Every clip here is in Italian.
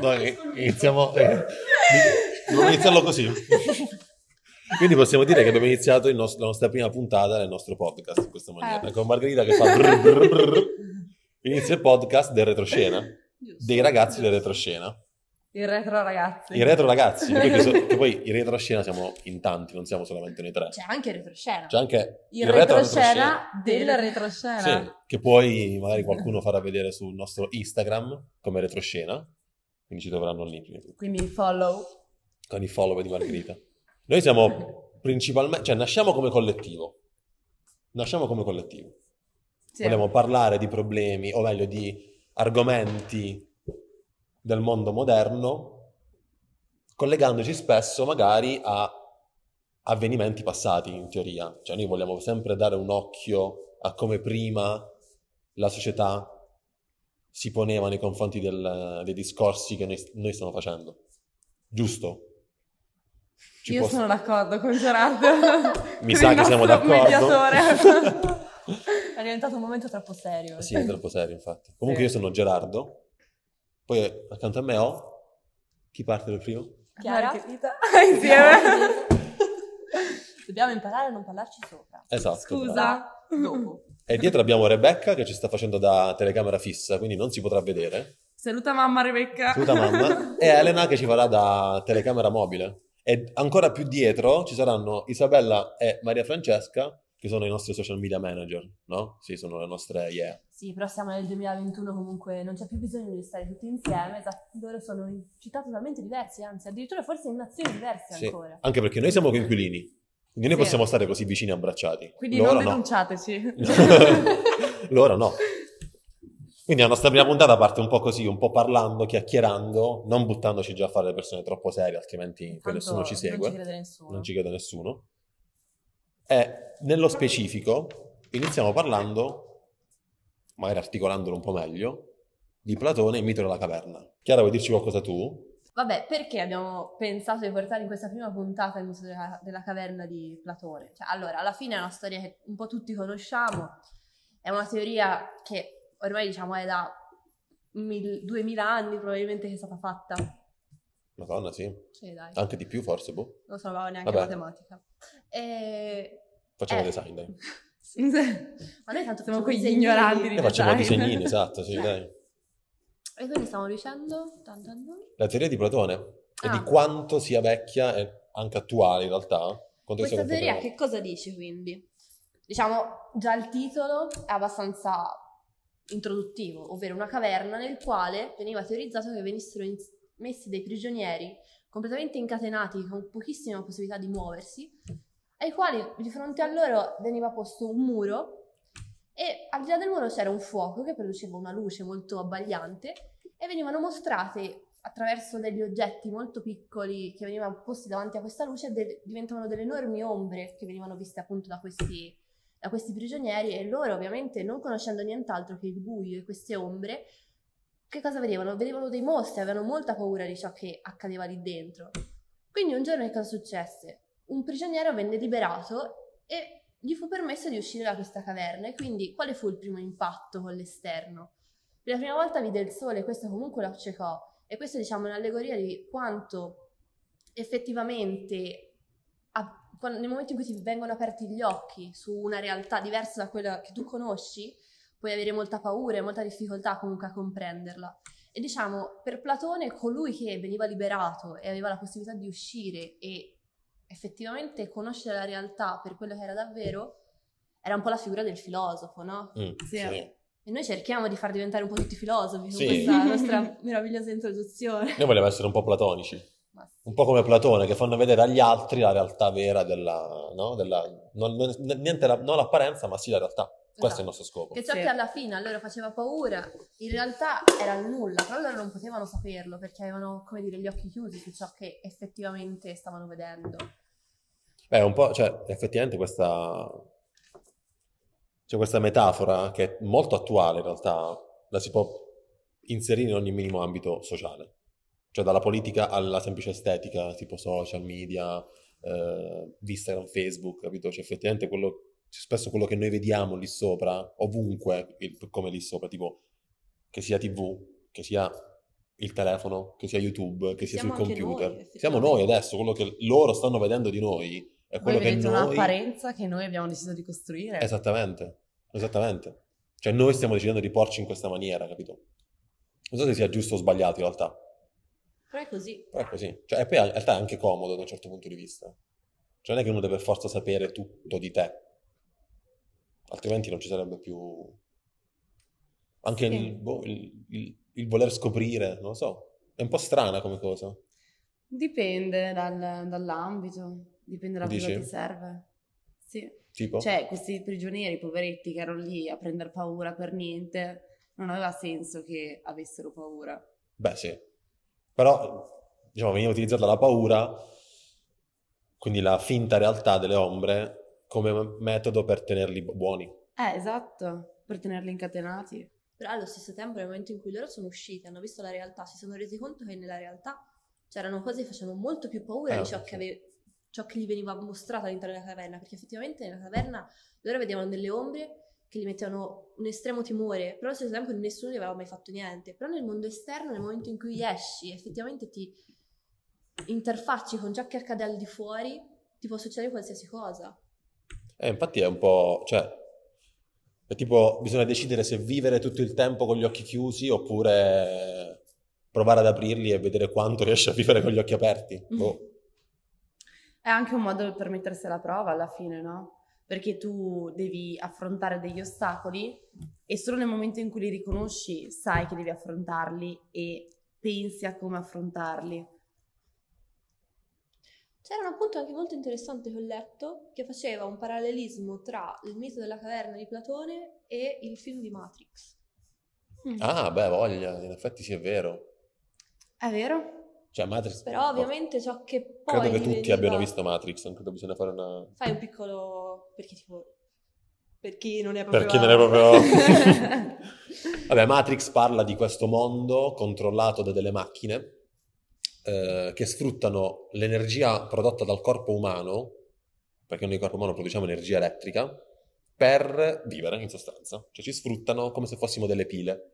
Noi iniziamo... Eh, dobbiamo iniziarlo così. Quindi possiamo dire che abbiamo iniziato nostro, la nostra prima puntata del nostro podcast in questa maniera, Eh. con Margherita che fa brr brr brr. Inizia il podcast del retroscena, dei ragazzi del retroscena. Il retro ragazzi. I retro ragazzi, che poi, che so- che poi in retroscena siamo in tanti, non siamo solamente noi tre. C'è anche il retroscena. C'è anche il retro retroscena del retroscena. Sì, che poi magari qualcuno farà vedere sul nostro Instagram come retroscena, quindi ci troveranno lì prima di tutto, Quindi follow. con i follower di Margherita. Noi siamo principalmente, cioè nasciamo come collettivo, nasciamo come collettivo. Sì. Vogliamo parlare di problemi, o meglio di argomenti del mondo moderno, collegandoci spesso magari a avvenimenti passati, in teoria. Cioè noi vogliamo sempre dare un occhio a come prima la società si poneva nei confronti del- dei discorsi che noi, noi stiamo facendo. Giusto? Ci Io può- sono d'accordo con Gerardo. Mi Con sa che siamo d'accordo. È diventato un momento troppo serio. Sì, è troppo serio, infatti. Comunque Sì. io sono Gerardo, poi accanto a me ho... Chi parte per primo? Chiara? Margherita? Insieme. Dobbiamo imparare a non parlarci sopra. Esatto. Scusa. Dopo. E dietro abbiamo Rebecca che ci sta facendo da telecamera fissa, quindi non si potrà vedere. Saluta mamma Rebecca. Saluta mamma. e Elena che ci farà da telecamera mobile. E ancora più dietro ci saranno Isabella e Maria Francesca, che sono i nostri social media manager, no? Sì, sono le nostre yeah. Sì, però siamo nel 2021 comunque, non c'è più bisogno di stare tutti insieme. Esatto, loro sono in città totalmente diverse, anzi addirittura forse in nazioni diverse Sì. ancora. Anche perché noi siamo coinquilini, quindi noi Sì. possiamo stare così vicini abbracciati. Quindi Loro non no. denunciateci. Loro no. Quindi la nostra prima puntata parte un po' così, un po' parlando, chiacchierando, non buttandoci già a fare le persone troppo serie, altrimenti poi Tanto nessuno ci segue, Non ci crede nessuno. non ci crede nessuno. E nello specifico iniziamo parlando, magari articolandolo un po' meglio, di Platone e mito della caverna. Chiara, vuoi dirci qualcosa tu? Vabbè, perché abbiamo pensato di portare in questa prima puntata il mito della, della caverna di Platone? Cioè, allora, alla fine è una storia che un po' tutti conosciamo, è una teoria che ormai diciamo è da mil- 2000 anni probabilmente che è stata fatta. Madonna, sì. Sì, dai, Anche di più forse, boh. non avevo neanche Vabbè. matematica. E... Facciamo Eh. design, dai. sì. Ma noi tanto Siamo facciamo quegli ignoranti di E facciamo design. disegnini, esatto, sì, dai. E quindi stiamo dicendo... La teoria di Platone e Ah. di quanto sia vecchia e anche attuale in realtà. Questa teoria che cosa dice quindi? Diciamo, già il titolo è abbastanza introduttivo, ovvero una caverna nel quale veniva teorizzato che venissero in- messi dei prigionieri completamente incatenati con pochissima possibilità di muoversi, ai quali di fronte a loro veniva posto un muro e al di là del muro c'era un fuoco che produceva una luce molto abbagliante e venivano mostrate attraverso degli oggetti molto piccoli che venivano posti davanti a questa luce de- diventavano delle enormi ombre che venivano viste appunto da questi, da questi prigionieri e loro ovviamente non conoscendo nient'altro che il buio e queste ombre che cosa vedevano? Vedevano dei mostri, avevano molta paura di ciò che accadeva lì dentro. Quindi un giorno che cosa successe? Un prigioniero venne liberato e gli fu permesso di uscire da questa caverna e quindi quale fu il primo impatto con l'esterno? Per la prima volta vide il sole questo comunque lo accecò e questo diciamo è un'allegoria di quanto effettivamente a- quan- nel momento in cui ti vengono aperti gli occhi su una realtà diversa da quella che tu conosci, puoi avere molta paura e molta difficoltà comunque a comprenderla. E diciamo, per Platone, colui che veniva liberato e aveva la possibilità di uscire e effettivamente conoscere la realtà per quello che era davvero, era un po' la figura del filosofo, no? Mm, Sì. E noi cerchiamo di far diventare un po' tutti filosofi con Sì. questa nostra meravigliosa introduzione. Noi vogliamo essere un po' platonici, sì. un po' come Platone, che fanno vedere agli altri la realtà vera della... No? della non, non- niente la- non l'apparenza, ma sì la realtà. Questo è il nostro scopo. Che ciò Sì. che alla fine a loro faceva paura, in realtà era il nulla, però loro non potevano saperlo perché avevano, come dire, gli occhi chiusi su ciò che effettivamente stavano vedendo. Beh, un po', cioè, effettivamente questa... C'è questa metafora che è molto attuale in realtà, la si può inserire in ogni minimo ambito sociale. Cioè dalla politica alla semplice estetica, tipo social media, eh, Instagram, Facebook, capito? Cioè effettivamente quello, spesso quello che noi vediamo lì sopra, ovunque, il- come lì sopra, tipo che sia TV, che sia il telefono, che sia YouTube, che sia Siamo sul computer. noi, Siamo noi adesso, quello che loro stanno vedendo di noi è Voi quello che vedete noi... un'apparenza che noi abbiamo deciso di costruire. Esattamente, esattamente. Cioè noi stiamo decidendo di porci in questa maniera, capito? Non so se sia giusto o sbagliato in realtà, Però è così. però è così. Cioè, e poi in realtà è anche comodo da un certo punto di vista. Cioè non è che uno deve per forza sapere tutto di te, altrimenti non ci sarebbe più... Anche Sì. il, boh, il- il- il voler scoprire, non lo so, è un po' strana come cosa. Dipende dal- dall'ambito, dipende da cosa Dici? ti serve. Sì. Tipo? Cioè, questi prigionieri, poveretti, che erano lì a prendere paura per niente, non aveva senso che avessero paura. Beh, sì. Però, diciamo, veniva utilizzata la paura, quindi la finta realtà delle ombre, come metodo per tenerli bu- buoni. Eh, esatto, per tenerli incatenati. Però allo stesso tempo, nel momento in cui loro sono usciti, hanno visto la realtà, si sono resi conto che nella realtà c'erano cose che facevano molto più paura Eh, di ciò sì. che, ave- ciò che gli veniva mostrato all'interno della caverna, perché effettivamente nella caverna loro vedevano delle ombre che gli mettevano un estremo timore, però allo stesso tempo nessuno gli aveva mai fatto niente. Però nel mondo esterno, nel momento in cui esci, effettivamente ti interfacci con ciò che accade al di fuori, ti può succedere qualsiasi cosa. Eh, infatti è un po', cioè, è tipo, bisogna decidere se vivere tutto il tempo con gli occhi chiusi oppure provare ad aprirli e vedere quanto riesci a vivere con gli occhi aperti. Boh. È anche un modo per mettersi alla prova alla fine, no? Perché tu devi affrontare degli ostacoli e solo nel momento in cui li riconosci sai che devi affrontarli e pensi a come affrontarli. C'era un appunto anche molto interessante che ho letto che faceva un parallelismo tra il mito della caverna di Platone e il film di Matrix. Ah, beh, voglia, in effetti sì, è vero. È vero? Cioè, Matrix... Però ovviamente ciò che poi Credo che tutti veniva- abbiano visto Matrix, non credo bisogna fare una... Fai un piccolo... perché tipo... Per chi non è Per proprio... chi non è proprio... Vabbè, Matrix parla di questo mondo controllato da delle macchine eh, che sfruttano l'energia prodotta dal corpo umano, perché noi corpo umano produciamo energia elettrica, per vivere in sostanza. Cioè ci sfruttano come se fossimo delle pile.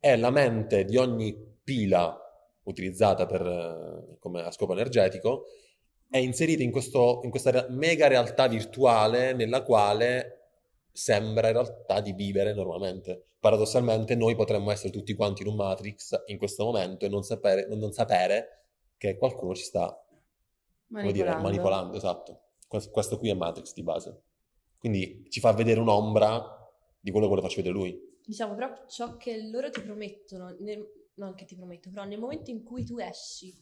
E la mente di ogni pila utilizzata per, eh, come a scopo energetico è inserita in, questo, in questa mega realtà virtuale nella quale sembra in realtà di vivere normalmente. Paradossalmente noi potremmo essere tutti quanti in un Matrix in questo momento e non sapere, non sapere che qualcuno ci sta, come dire, Manipolando. manipolando, esatto. Questo, qui è Matrix di base. Quindi ci fa vedere un'ombra di quello che vuole farci vedere lui. Diciamo però ciò che loro ti promettono, nel- non che ti promettono, però nel momento in cui tu esci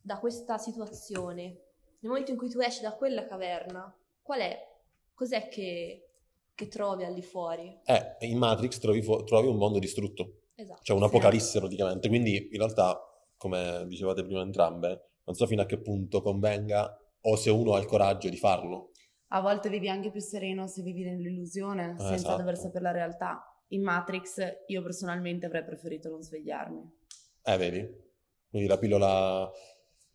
da questa situazione, nel momento in cui tu esci da quella caverna, qual è? Cos'è che, che trovi al di fuori? Eh, in Matrix trovi, trovi un mondo distrutto, Esatto. cioè un'apocalisse praticamente. Quindi in realtà, come dicevate prima entrambe, non so fino a che punto convenga o se uno ha il coraggio di farlo. A volte vivi anche più sereno se vivi nell'illusione, senza esatto. dover sapere la realtà. In Matrix io personalmente avrei preferito non svegliarmi. Eh, vedi? Quindi la pillola,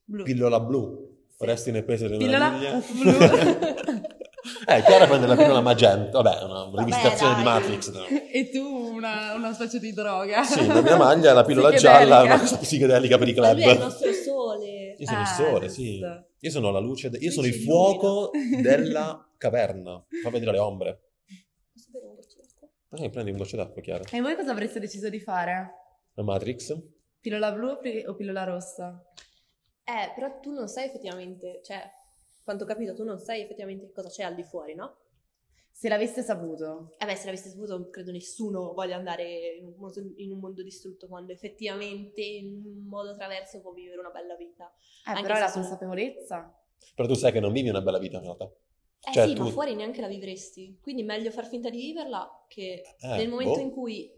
Blu. pillola blu. Vorresti ne prese di Pillola meraviglia? blu. eh, Chiara prende la pillola magenta. Vabbè, una Vabbè, rivisitazione di. Matrix. no? e tu una, una specie di droga. Sì, la mia maglia è la pillola gialla, una cosa psichedelica per i Ma lui è il club. nostro sole. Io sono il Ah, sole, sì. giusto. Io sono la luce, de- io Lui sono il fuoco della caverna. Fa vedere le ombre. Posso bere un goccio d'acqua? Eh, prendi un goccio d'acqua, Chiara. E voi cosa avreste deciso di fare? La Matrix? Pillola blu o pillola rossa? Eh, però tu non sai effettivamente, cioè, quanto ho capito, tu non sai effettivamente cosa c'è al di fuori, no? Se l'aveste saputo. Eh beh, se l'avessi saputo, credo nessuno voglia andare in un, mondo, in un mondo distrutto quando effettivamente in un modo traverso può vivere una bella vita. Eh, Anche però è la sono- consapevolezza. Però tu sai che non vivi una bella vita in realtà. Eh Cioè, sì, tu- ma fuori neanche la vivresti. Quindi meglio far finta di viverla che Eh, nel momento boh. in cui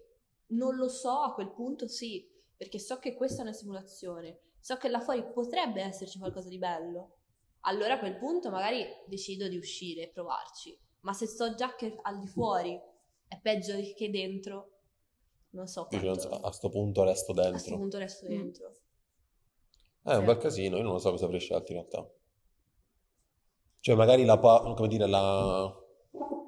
non lo so, a quel punto sì, perché so che questa è una simulazione, so che là fuori potrebbe esserci qualcosa di bello. Allora a quel punto magari decido di uscire e provarci. Ma se so già che al di fuori è peggio che dentro, non so quanto. a sto punto resto a questo dentro. punto resto Mm. dentro. Eh, è un bel casino, io non lo so cosa avrei scelto in realtà. Cioè, magari la, pa- come dire, la,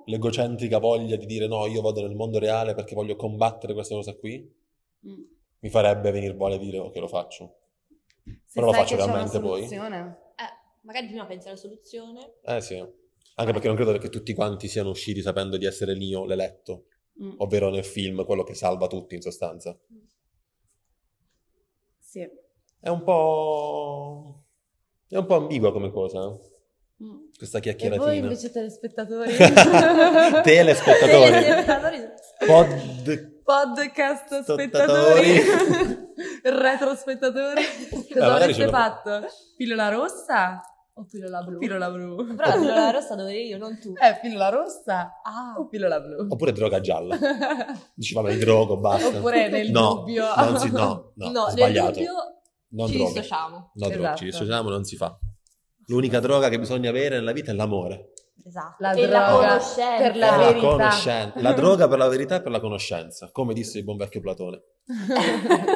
l'egocentrica voglia di dire no, io vado nel mondo reale perché voglio combattere questa cosa qui. Mm. mi farebbe venire voglia di dire ok lo faccio. Se Però lo faccio realmente poi. Eh, magari prima pensi alla soluzione. Eh sì, anche perché non credo che tutti quanti siano usciti sapendo di essere Neo l'eletto, Mm, ovvero nel film quello che salva tutti in sostanza. Sì. È un po'... è un po' ambigua come cosa, eh, Mm. questa E voi chiacchieratina. invece telespettatori? Telespettatori. Telespettatori. Pod... Podcast Spettatori. spettatori. Retrospettatori. Cosa magari ce avreste fatto? Pillola rossa O pillola blu. o pillola blu? Però la pillola rossa dove io, non tu. Eh, pillola rossa Ah, o pillola blu? Oppure droga gialla. Dici, vabbè, drogo, basta. Oppure nel no, dubbio. non si- no, no, no, nel sbagliato. dubbio non ci droga. dissociamo. No, droga, Esatto. ci dissociamo, non si fa. L'unica droga che bisogna avere nella vita è l'amore. Esatto. La e la droga conoscenza. per la la verità. conoscenza. La droga per la verità e per la conoscenza, come disse il buon vecchio Platone.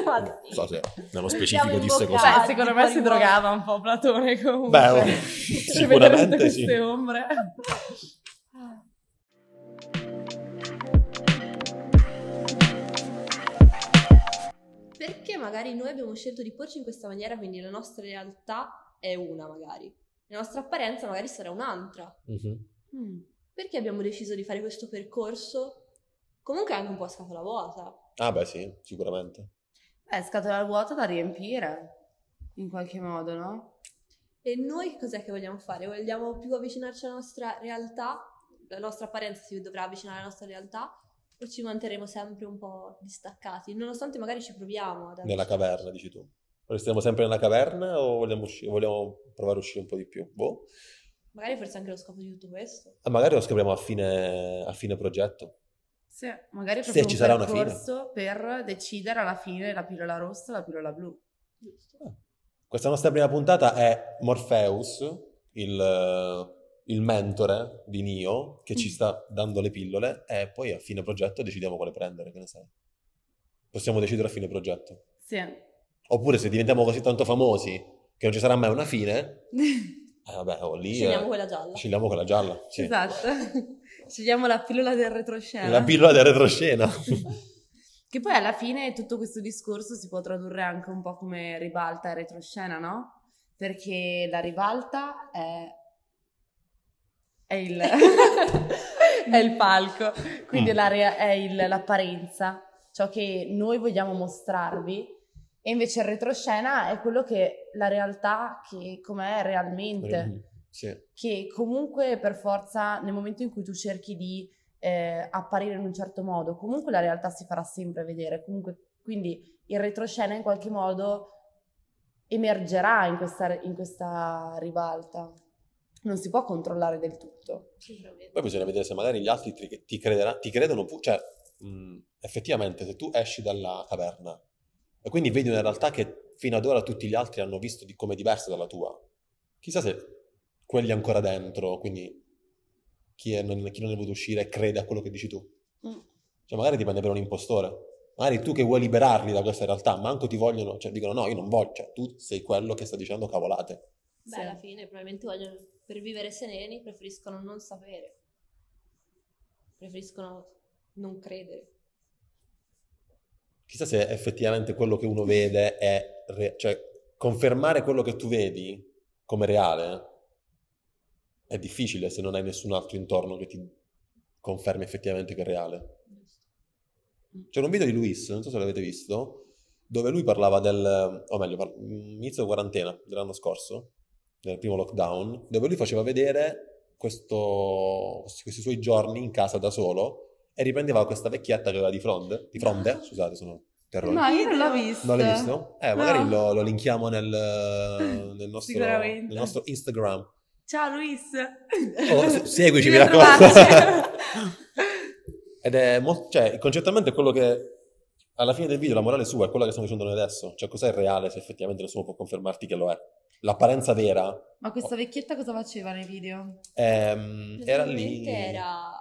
Ma Non so se nello specifico disse così. Beh, secondo me si drogava un po' Platone comunque. Beh, oh, sicuramente tutte sì. queste ombre. Perché magari noi abbiamo scelto di porci in questa maniera, quindi la nostra realtà è una magari. La nostra apparenza magari sarà un'altra. Mhm. Mm. Perché abbiamo deciso di fare questo percorso? Comunque anche un po' a scatola vuota. Ah, beh, sì, sicuramente. È scatola vuota da riempire, in qualche modo, no? E noi cos'è che vogliamo fare? Vogliamo più avvicinarci alla nostra realtà? La nostra apparenza si dovrà avvicinare alla nostra realtà? O ci manterremo sempre un po' distaccati? Nonostante magari ci proviamo ad Nella avvicinare. caverna, dici tu. Restiamo sempre nella caverna o vogliamo, uscire, vogliamo provare a uscire un po' di più? Boh. Magari forse anche lo scopo di tutto questo. Ah, magari lo scopriamo a fine, a fine progetto. Sì, magari Se proprio ci un sarà una fine. percorso per decidere alla fine la pillola rossa o la pillola blu. Giusto. Questa nostra prima puntata è Morpheus, il, il mentore di Neo, che ci sta dando le pillole, e poi a fine progetto decidiamo quale prendere, che ne sai. Possiamo decidere a fine progetto. Sì. Oppure se diventiamo così tanto famosi che non ci sarà mai una fine, eh, vabbè, oh, lì Scegliamo eh, quella gialla. scegliamo quella gialla. Sì. Esatto. Scegliamo la pillola del retroscena. La pillola del retroscena. Che poi alla fine tutto questo discorso si può tradurre anche un po' come ribalta e retroscena, no? Perché la ribalta è, è, il... è il palco, quindi Mm. la rea- è il- l'apparenza, ciò che noi vogliamo mostrarvi. E invece il retroscena è quello che la realtà che com'è realmente Mhm, Sì. che comunque per forza nel momento in cui tu cerchi di eh, apparire in un certo modo, comunque la realtà si farà sempre vedere, comunque, quindi il retroscena in qualche modo emergerà in questa, in questa ribalta, non si può controllare del tutto. Poi bisogna vedere se magari gli altri ti, ti, crederà- ti credono, cioè mh, effettivamente se tu esci dalla caverna e quindi vedi una realtà che fino ad ora tutti gli altri hanno visto di come diversa dalla tua, chissà se quelli ancora dentro, quindi chi, è- non, chi non è voluto uscire crede a quello che dici tu. Mm. Cioè magari ti prende per un impostore. Magari tu che vuoi liberarli da questa realtà, manco ti vogliono, cioè dicono no, io non voglio, cioè tu sei quello che sta dicendo cavolate. Beh, Sì. alla fine probabilmente vogliono, per vivere sereni preferiscono non sapere. Preferiscono non credere. Chissà se effettivamente quello che uno vede è, re- cioè confermare quello che tu vedi come reale è difficile se non hai nessun altro intorno che ti confermi effettivamente che è reale. C'era un video di Luis, non so se l'avete visto, dove lui parlava del, o meglio, par- inizio quarantena dell'anno scorso, nel primo lockdown, dove lui faceva vedere questo- questi suoi giorni in casa da solo e riprendeva questa vecchietta che aveva di fronte, di fronte, scusate, sono terrore. No, io non l'ho visto. Non l'hai visto? Eh, magari No. lo, lo linkiamo nel, nel nostro, Sicuramente. nel nostro Instagram. Ciao Luis! Oh, se- seguici, mi raccomando. Ed è molto, cioè, concettualmente quello che alla fine del video la morale sua è quella che stiamo dicendo noi adesso. Cioè, cos'è il reale se effettivamente nessuno può confermarti che lo è? L'apparenza vera Ma questa vecchietta cosa faceva nei video? ehm, era lì. Era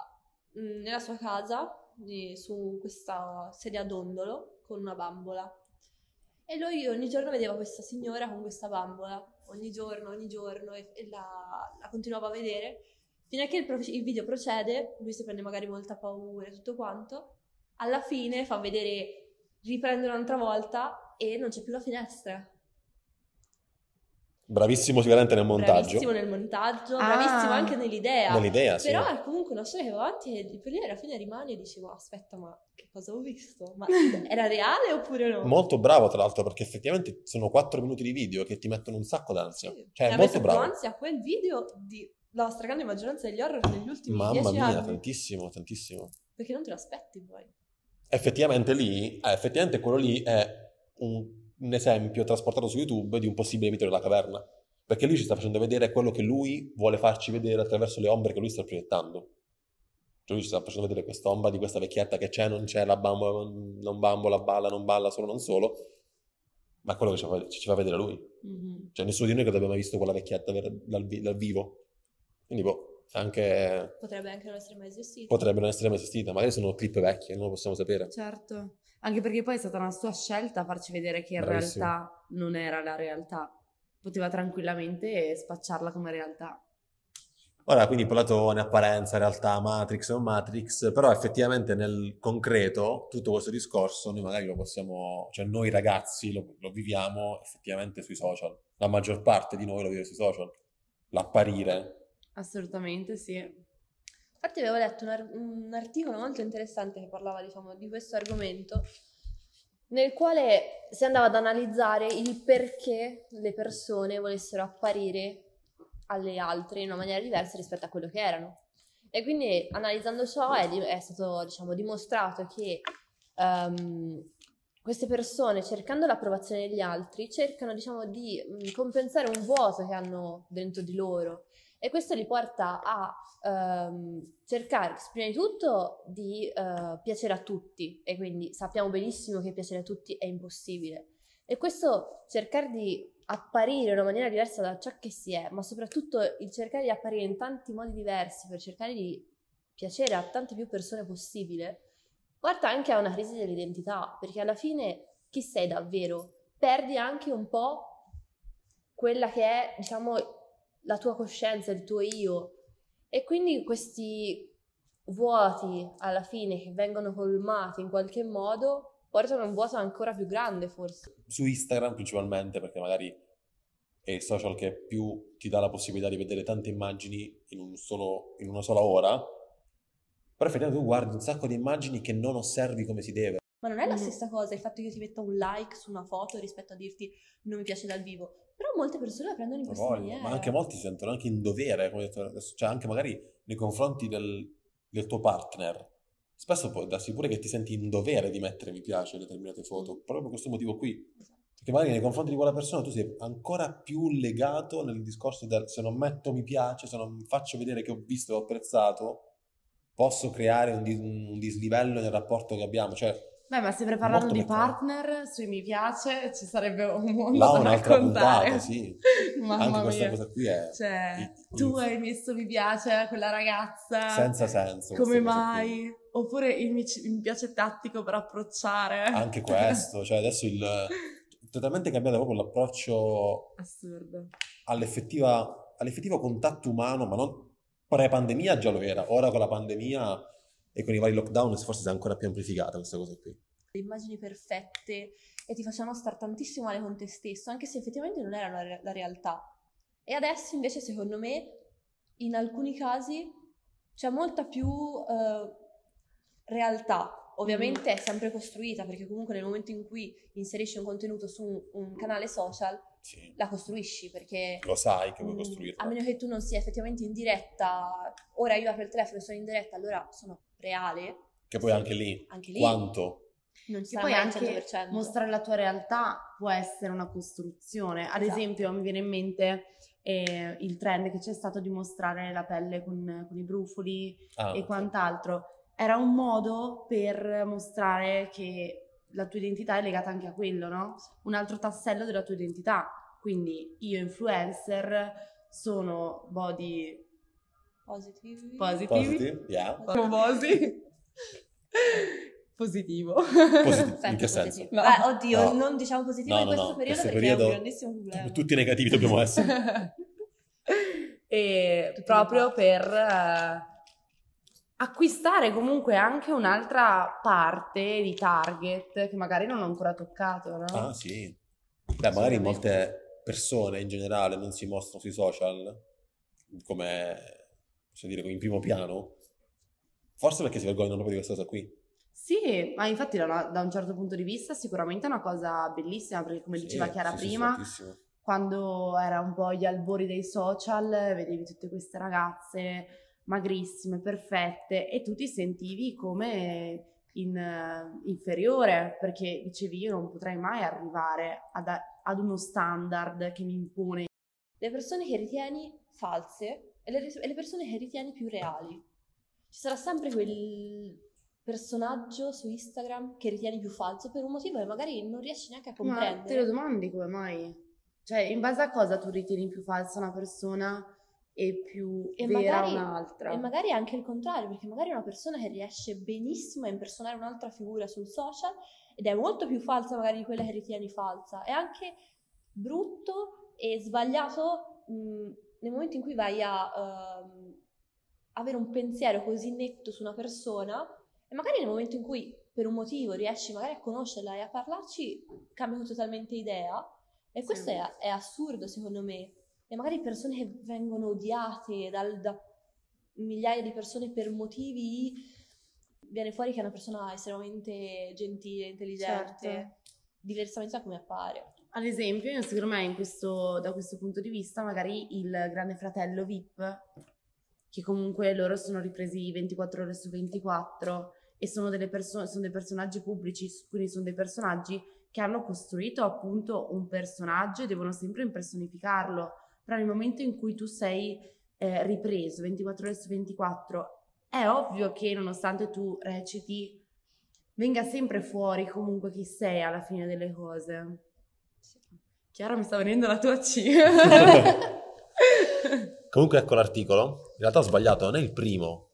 mh, nella sua casa, su questa sedia a dondolo, con una bambola. E lui ogni giorno vedeva questa signora con questa bambola, ogni giorno, ogni giorno, e, e la, la continuava a vedere. Fino a che il, pro- il video procede, lui si prende magari molta paura e tutto quanto. Alla fine fa vedere riprende un'altra volta e non c'è più la finestra. Bravissimo sicuramente nel montaggio. Bravissimo nel montaggio, Ah. bravissimo anche nell'idea. Nell'idea, sì. Però è comunque una storia che va avanti e per lì alla fine rimane e dici, ma aspetta, ma che cosa ho visto? Ma era reale oppure no? Molto bravo, tra l'altro, perché effettivamente sono 4 minuti di video che ti mettono un sacco d'ansia. Sì. Cioè, è ha molto bravo. ansia quel video di la stragrande maggioranza degli horror negli ultimi Mamma dieci mia, anni. tantissimo, tantissimo. Perché non te lo aspetti poi. Effettivamente lì, eh, effettivamente quello lì è un, un esempio trasportato su YouTube di un possibile mito della caverna. Perché lui ci sta facendo vedere quello che lui vuole farci vedere attraverso le ombre che lui sta proiettando. Cioè lui ci sta facendo vedere quest'ombra di questa vecchietta che c'è, non c'è, la bambola, non bambola, balla, non balla, solo, non solo. Ma è quello che ci fa, ci fa vedere lui. Mhm. Cioè nessuno di noi credo abbia mai visto quella vecchietta ver- dal, vi- dal vivo. Quindi boh, anche... Potrebbe anche non essere mai esistito. Potrebbe non essere mai esistita. Magari sono clip vecchie, non lo possiamo sapere. Certo. Anche perché poi è stata una sua scelta farci vedere che in Bravissimo. realtà non era la realtà. Poteva tranquillamente spacciarla come realtà. Ora, quindi Platone, apparenza, realtà, Matrix o Matrix, però effettivamente nel concreto tutto questo discorso noi magari lo possiamo, cioè noi ragazzi lo, lo viviamo effettivamente sui social. La maggior parte di noi lo vive sui social. L'apparire. Assolutamente sì. Infatti avevo letto un, ar- un articolo molto interessante che parlava, diciamo, di questo argomento, nel quale si andava ad analizzare il perché le persone volessero apparire alle altre in una maniera diversa rispetto a quello che erano. E quindi analizzando ciò è, di- è stato, diciamo, dimostrato che ehm, queste persone, cercando l'approvazione degli altri, cercano, diciamo, di mm, compensare un vuoto che hanno dentro di loro. E questo li porta a ehm, cercare, prima di tutto, di eh, piacere a tutti. E quindi sappiamo benissimo che piacere a tutti è impossibile. E questo cercare di apparire in una maniera diversa da ciò che si è, ma soprattutto il cercare di apparire in tanti modi diversi per cercare di piacere a tante più persone possibile, porta anche a una crisi dell'identità, perché alla fine chi sei davvero? Perdi anche un po' quella che è, diciamo, la tua coscienza, il tuo io. E quindi questi vuoti alla fine che vengono colmati in qualche modo portano a un vuoto ancora più grande forse. Su Instagram principalmente, perché magari è il social che più ti dà la possibilità di vedere tante immagini in, un solo- in una sola ora. Però effettivamente tu guardi un sacco di immagini che non osservi come si deve. Ma non è la Mm. stessa cosa il fatto che io ti metta un like su una foto rispetto a dirti non mi piace dal vivo. Però molte persone la prendono in questa voglio, maniera. ma anche molti si sentono anche in dovere, come ho detto adesso, cioè anche magari nei confronti del, del tuo partner. Spesso può darsi pure che ti senti in dovere di mettere mi piace a determinate foto, proprio per questo motivo qui. Esatto. Perché magari nei confronti di quella persona tu sei ancora più legato nel discorso del se non metto mi piace, se non faccio vedere che ho visto e ho apprezzato, posso creare un, dis- un dislivello nel rapporto che abbiamo. Cioè, Beh, ma sempre parlando di meccanico. partner, sui mi piace, ci sarebbe un mondo là da un'altra raccontare. puntata, sì. Mamma Anche questa mia. cosa qui è Cioè, i- tu i- hai messo mi piace a quella ragazza. senza senso. Come mai? Oppure il mi, mi piace tattico per approcciare. Anche questo, cioè adesso il totalmente cambiato proprio l'approccio Assurdo. all'effettiva, all'effettivo contatto umano, ma non pre-pandemia già lo era, ora con la pandemia e con i vari lockdown forse si è ancora più amplificata questa cosa qui. Le immagini perfette e ti facevano stare tantissimo male con te stesso, anche se effettivamente non era la, la realtà. E adesso invece secondo me in alcuni casi c'è molta più eh, realtà. Ovviamente è sempre costruita perché comunque nel momento in cui inserisci un contenuto su un, un canale social Sì, la costruisci perché lo sai che vuoi Mm, costruirla. A meno che tu non sia effettivamente in diretta, ora io apro il telefono e sono in diretta, allora sono reale, Che poi anche lì, anche lì quanto? non ci mai anche il 100%. mostrare la tua realtà può essere una costruzione. Ad Esatto. esempio, mi viene in mente eh, il trend che c'è stato di mostrare la pelle con, con i brufoli Ah, e quant'altro. Era un modo per mostrare che la tua identità è legata anche a quello, no? Un altro tassello della tua identità. Quindi io influencer sono body Positivi. positivi. Positive? Yeah. Bosi. Positivo. Positivo. In che senso? No. Beh, oddio, No. non diciamo positivo No, in questo no, periodo questo perché è un grandissimo problema. Tutti negativi dobbiamo essere. e Tutti proprio per eh, acquistare comunque anche un'altra parte di target che magari non ho ancora toccato, no? Ah, sì. Beh, magari molte persone in generale non si mostrano sui social come, possiamo dire, in primo piano. Forse perché si vergognano proprio di questa cosa qui. Sì, ma infatti da, da un certo punto di vista sicuramente è una cosa bellissima perché come Sì, diceva Chiara sì, sì, prima, fortissimo. quando era un po' gli albori dei social, vedevi tutte queste ragazze magrissime, perfette e tu ti sentivi come in, eh, inferiore perché dicevi io non potrei mai arrivare ad, ad uno standard che mi impone. Le persone che ritieni false e le, e le persone che ritieni più reali. Ci sarà sempre quel personaggio su Instagram che ritieni più falso per un motivo che magari non riesci neanche a Ma te lo comprendere. domandi come mai? Cioè, in base a cosa tu ritieni più falsa una persona e più E vera magari- un'altra? E magari anche il contrario, perché magari è una persona che riesce benissimo a impersonare un'altra figura sul social ed è molto più falsa magari di quella che ritieni falsa. È anche brutto e sbagliato mh, nel momento in cui vai a ehm, avere un pensiero così netto su una persona e magari nel momento in cui per un motivo riesci magari a conoscerla e a parlarci cambia totalmente idea e Sì. questo è, è assurdo secondo me e magari persone che vengono odiate dal- da migliaia di persone per motivi viene fuori che è una persona estremamente gentile, intelligente, Certo. diversamente da come appare. Ad esempio, io secondo me questo- da questo punto di vista, magari il grande fratello VIP, che comunque loro sono ripresi 24 ore su 24 e sono persone, sono dei personaggi pubblici, quindi sono dei personaggi che hanno costruito appunto un personaggio e devono sempre impersonificarlo. Però nel momento in cui tu sei eh, ripreso 24 ore su 24, è ovvio che nonostante tu reciti, venga sempre fuori comunque chi sei alla fine delle cose. Chiara mi sta venendo la tua C. Comunque ecco l'articolo, in realtà ho sbagliato, non è il primo,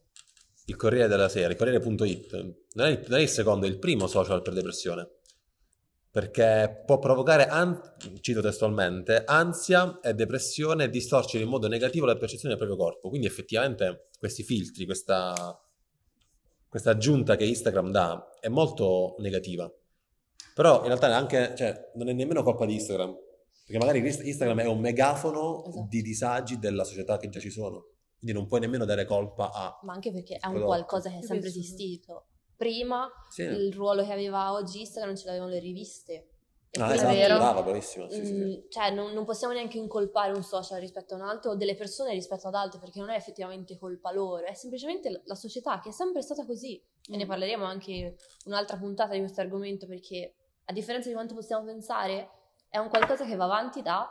il Corriere della Sera, il Corriere.it, non è il, non è il secondo, è il primo social per depressione, perché può provocare, an- cito testualmente, ansia e depressione e distorcere in modo negativo la percezione del proprio corpo, quindi effettivamente questi filtri, questa, questa aggiunta che Instagram dà è molto negativa, però in realtà neanche, cioè, non è nemmeno colpa di Instagram, perché magari Inst- Instagram è un megafono Esatto. di disagi della società che già ci sono. Quindi non puoi nemmeno dare colpa a... Ma anche perché è un Prodotto. qualcosa che è sempre esistito. Prima Sì. il ruolo che aveva oggi Instagram non ce l'avevano le riviste. E Ah, quindi, esatto, vero. brava, bravissima. Sì, sì, sì. mm, cioè, non, non possiamo neanche incolpare un social rispetto a un altro o delle persone rispetto ad altre perché non è effettivamente colpa loro, è semplicemente la- società che è sempre stata così. E ne Mm. parleremo anche un'altra puntata di questo argomento perché, a differenza di quanto possiamo pensare, è un qualcosa che va avanti da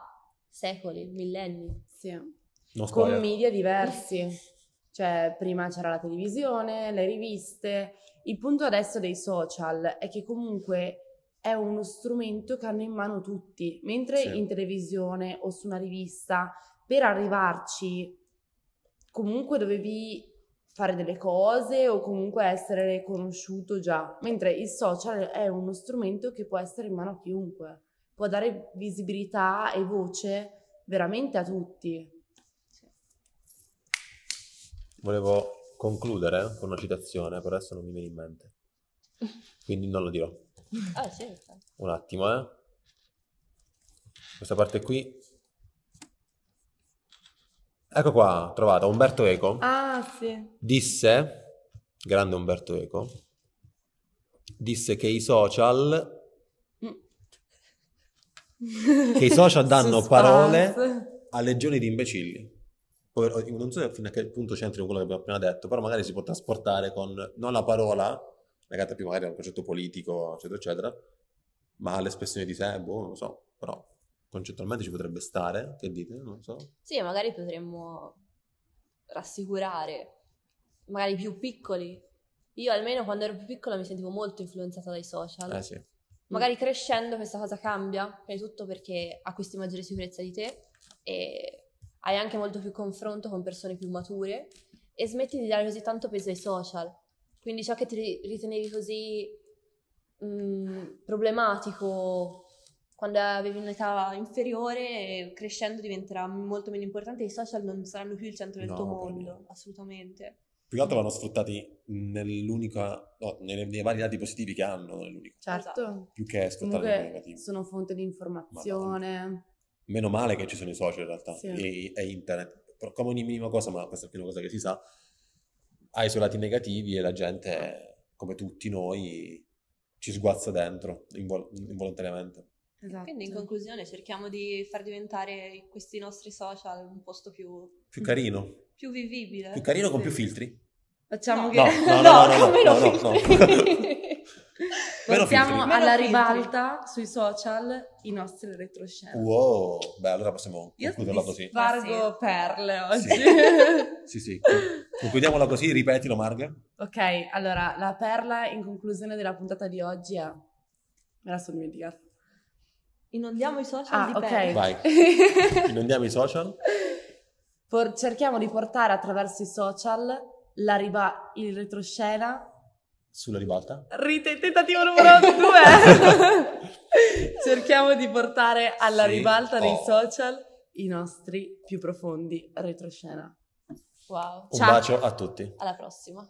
secoli, millenni. Sì. Non Con media diversi. Cioè, prima c'era la televisione, le riviste. Il punto adesso dei social è che comunque è uno strumento che hanno in mano tutti, mentre Sì. in televisione o su una rivista per arrivarci comunque dovevi fare delle cose o comunque essere conosciuto già, mentre il social è uno strumento che può essere in mano a chiunque, può dare visibilità e voce veramente a tutti. Volevo concludere con una citazione, però adesso non mi viene in mente. Quindi non lo dirò. Ah, sì, Un attimo, eh. Questa parte qui. Ecco qua, trovata. Umberto Eco Ah, sì. disse, grande Umberto Eco, disse che i social, che i social danno parole a legioni di imbecilli. Poi, non so fino a che punto c'entri con quello che abbiamo appena detto, però magari si può trasportare con non la parola, legata più magari a un concetto politico, eccetera, eccetera, ma all'espressione di sé, boh, non lo so, però concettualmente ci potrebbe stare, che dite? Non lo so. Sì, magari potremmo rassicurare, magari i più piccoli. Io almeno quando ero più piccola mi sentivo molto influenzata dai social. Eh sì. Magari crescendo questa cosa cambia, prima di tutto perché acquisti maggiore sicurezza di te e hai anche molto più confronto con persone più mature e smetti di dare così tanto peso ai social. Quindi ciò che ti ri- ritenevi così mm, problematico quando avevi un'età inferiore, crescendo diventerà molto meno importante i social non saranno più il centro del No, tuo mondo, assolutamente. Più che altro vanno sfruttati nell'unica, no, nei, nei vari lati positivi che hanno, nell'unico. Certo. Più che sfruttare Comunque negativi. sono fonte di informazione. Meno male che ci sono i social in realtà Sì. e, e internet. Però come ogni minima cosa, ma questa è una cosa che si sa, ha i suoi lati negativi e la gente, come tutti noi, ci sguazza dentro invol- involontariamente. Esatto. Quindi in conclusione cerchiamo di far diventare questi nostri social un posto più, Più carino, più vivibile. più carino con Sì. più filtri. Facciamo No. che... No, no, no, no, no, meno no, no, filtri. Meno Portiamo alla ribalta sui social i nostri retroscena. Wow, beh, allora possiamo Io concluderla così. spargo perle oggi. Sì, sì. Concludiamola così, ripetilo, Marga. ok, allora la perla in conclusione della puntata di oggi è... Me la sono dimenticata. Inondiamo i social Ah, di ok. perle. Vai. Inondiamo i social. Por- cerchiamo di portare attraverso i social la riba- il retroscena. Sulla ribalta. Rite, tentativo numero due. cerchiamo di portare alla Sì. ribalta dei Oh. social i nostri più profondi retroscena. Wow. Un Ciao. bacio a tutti. Alla prossima.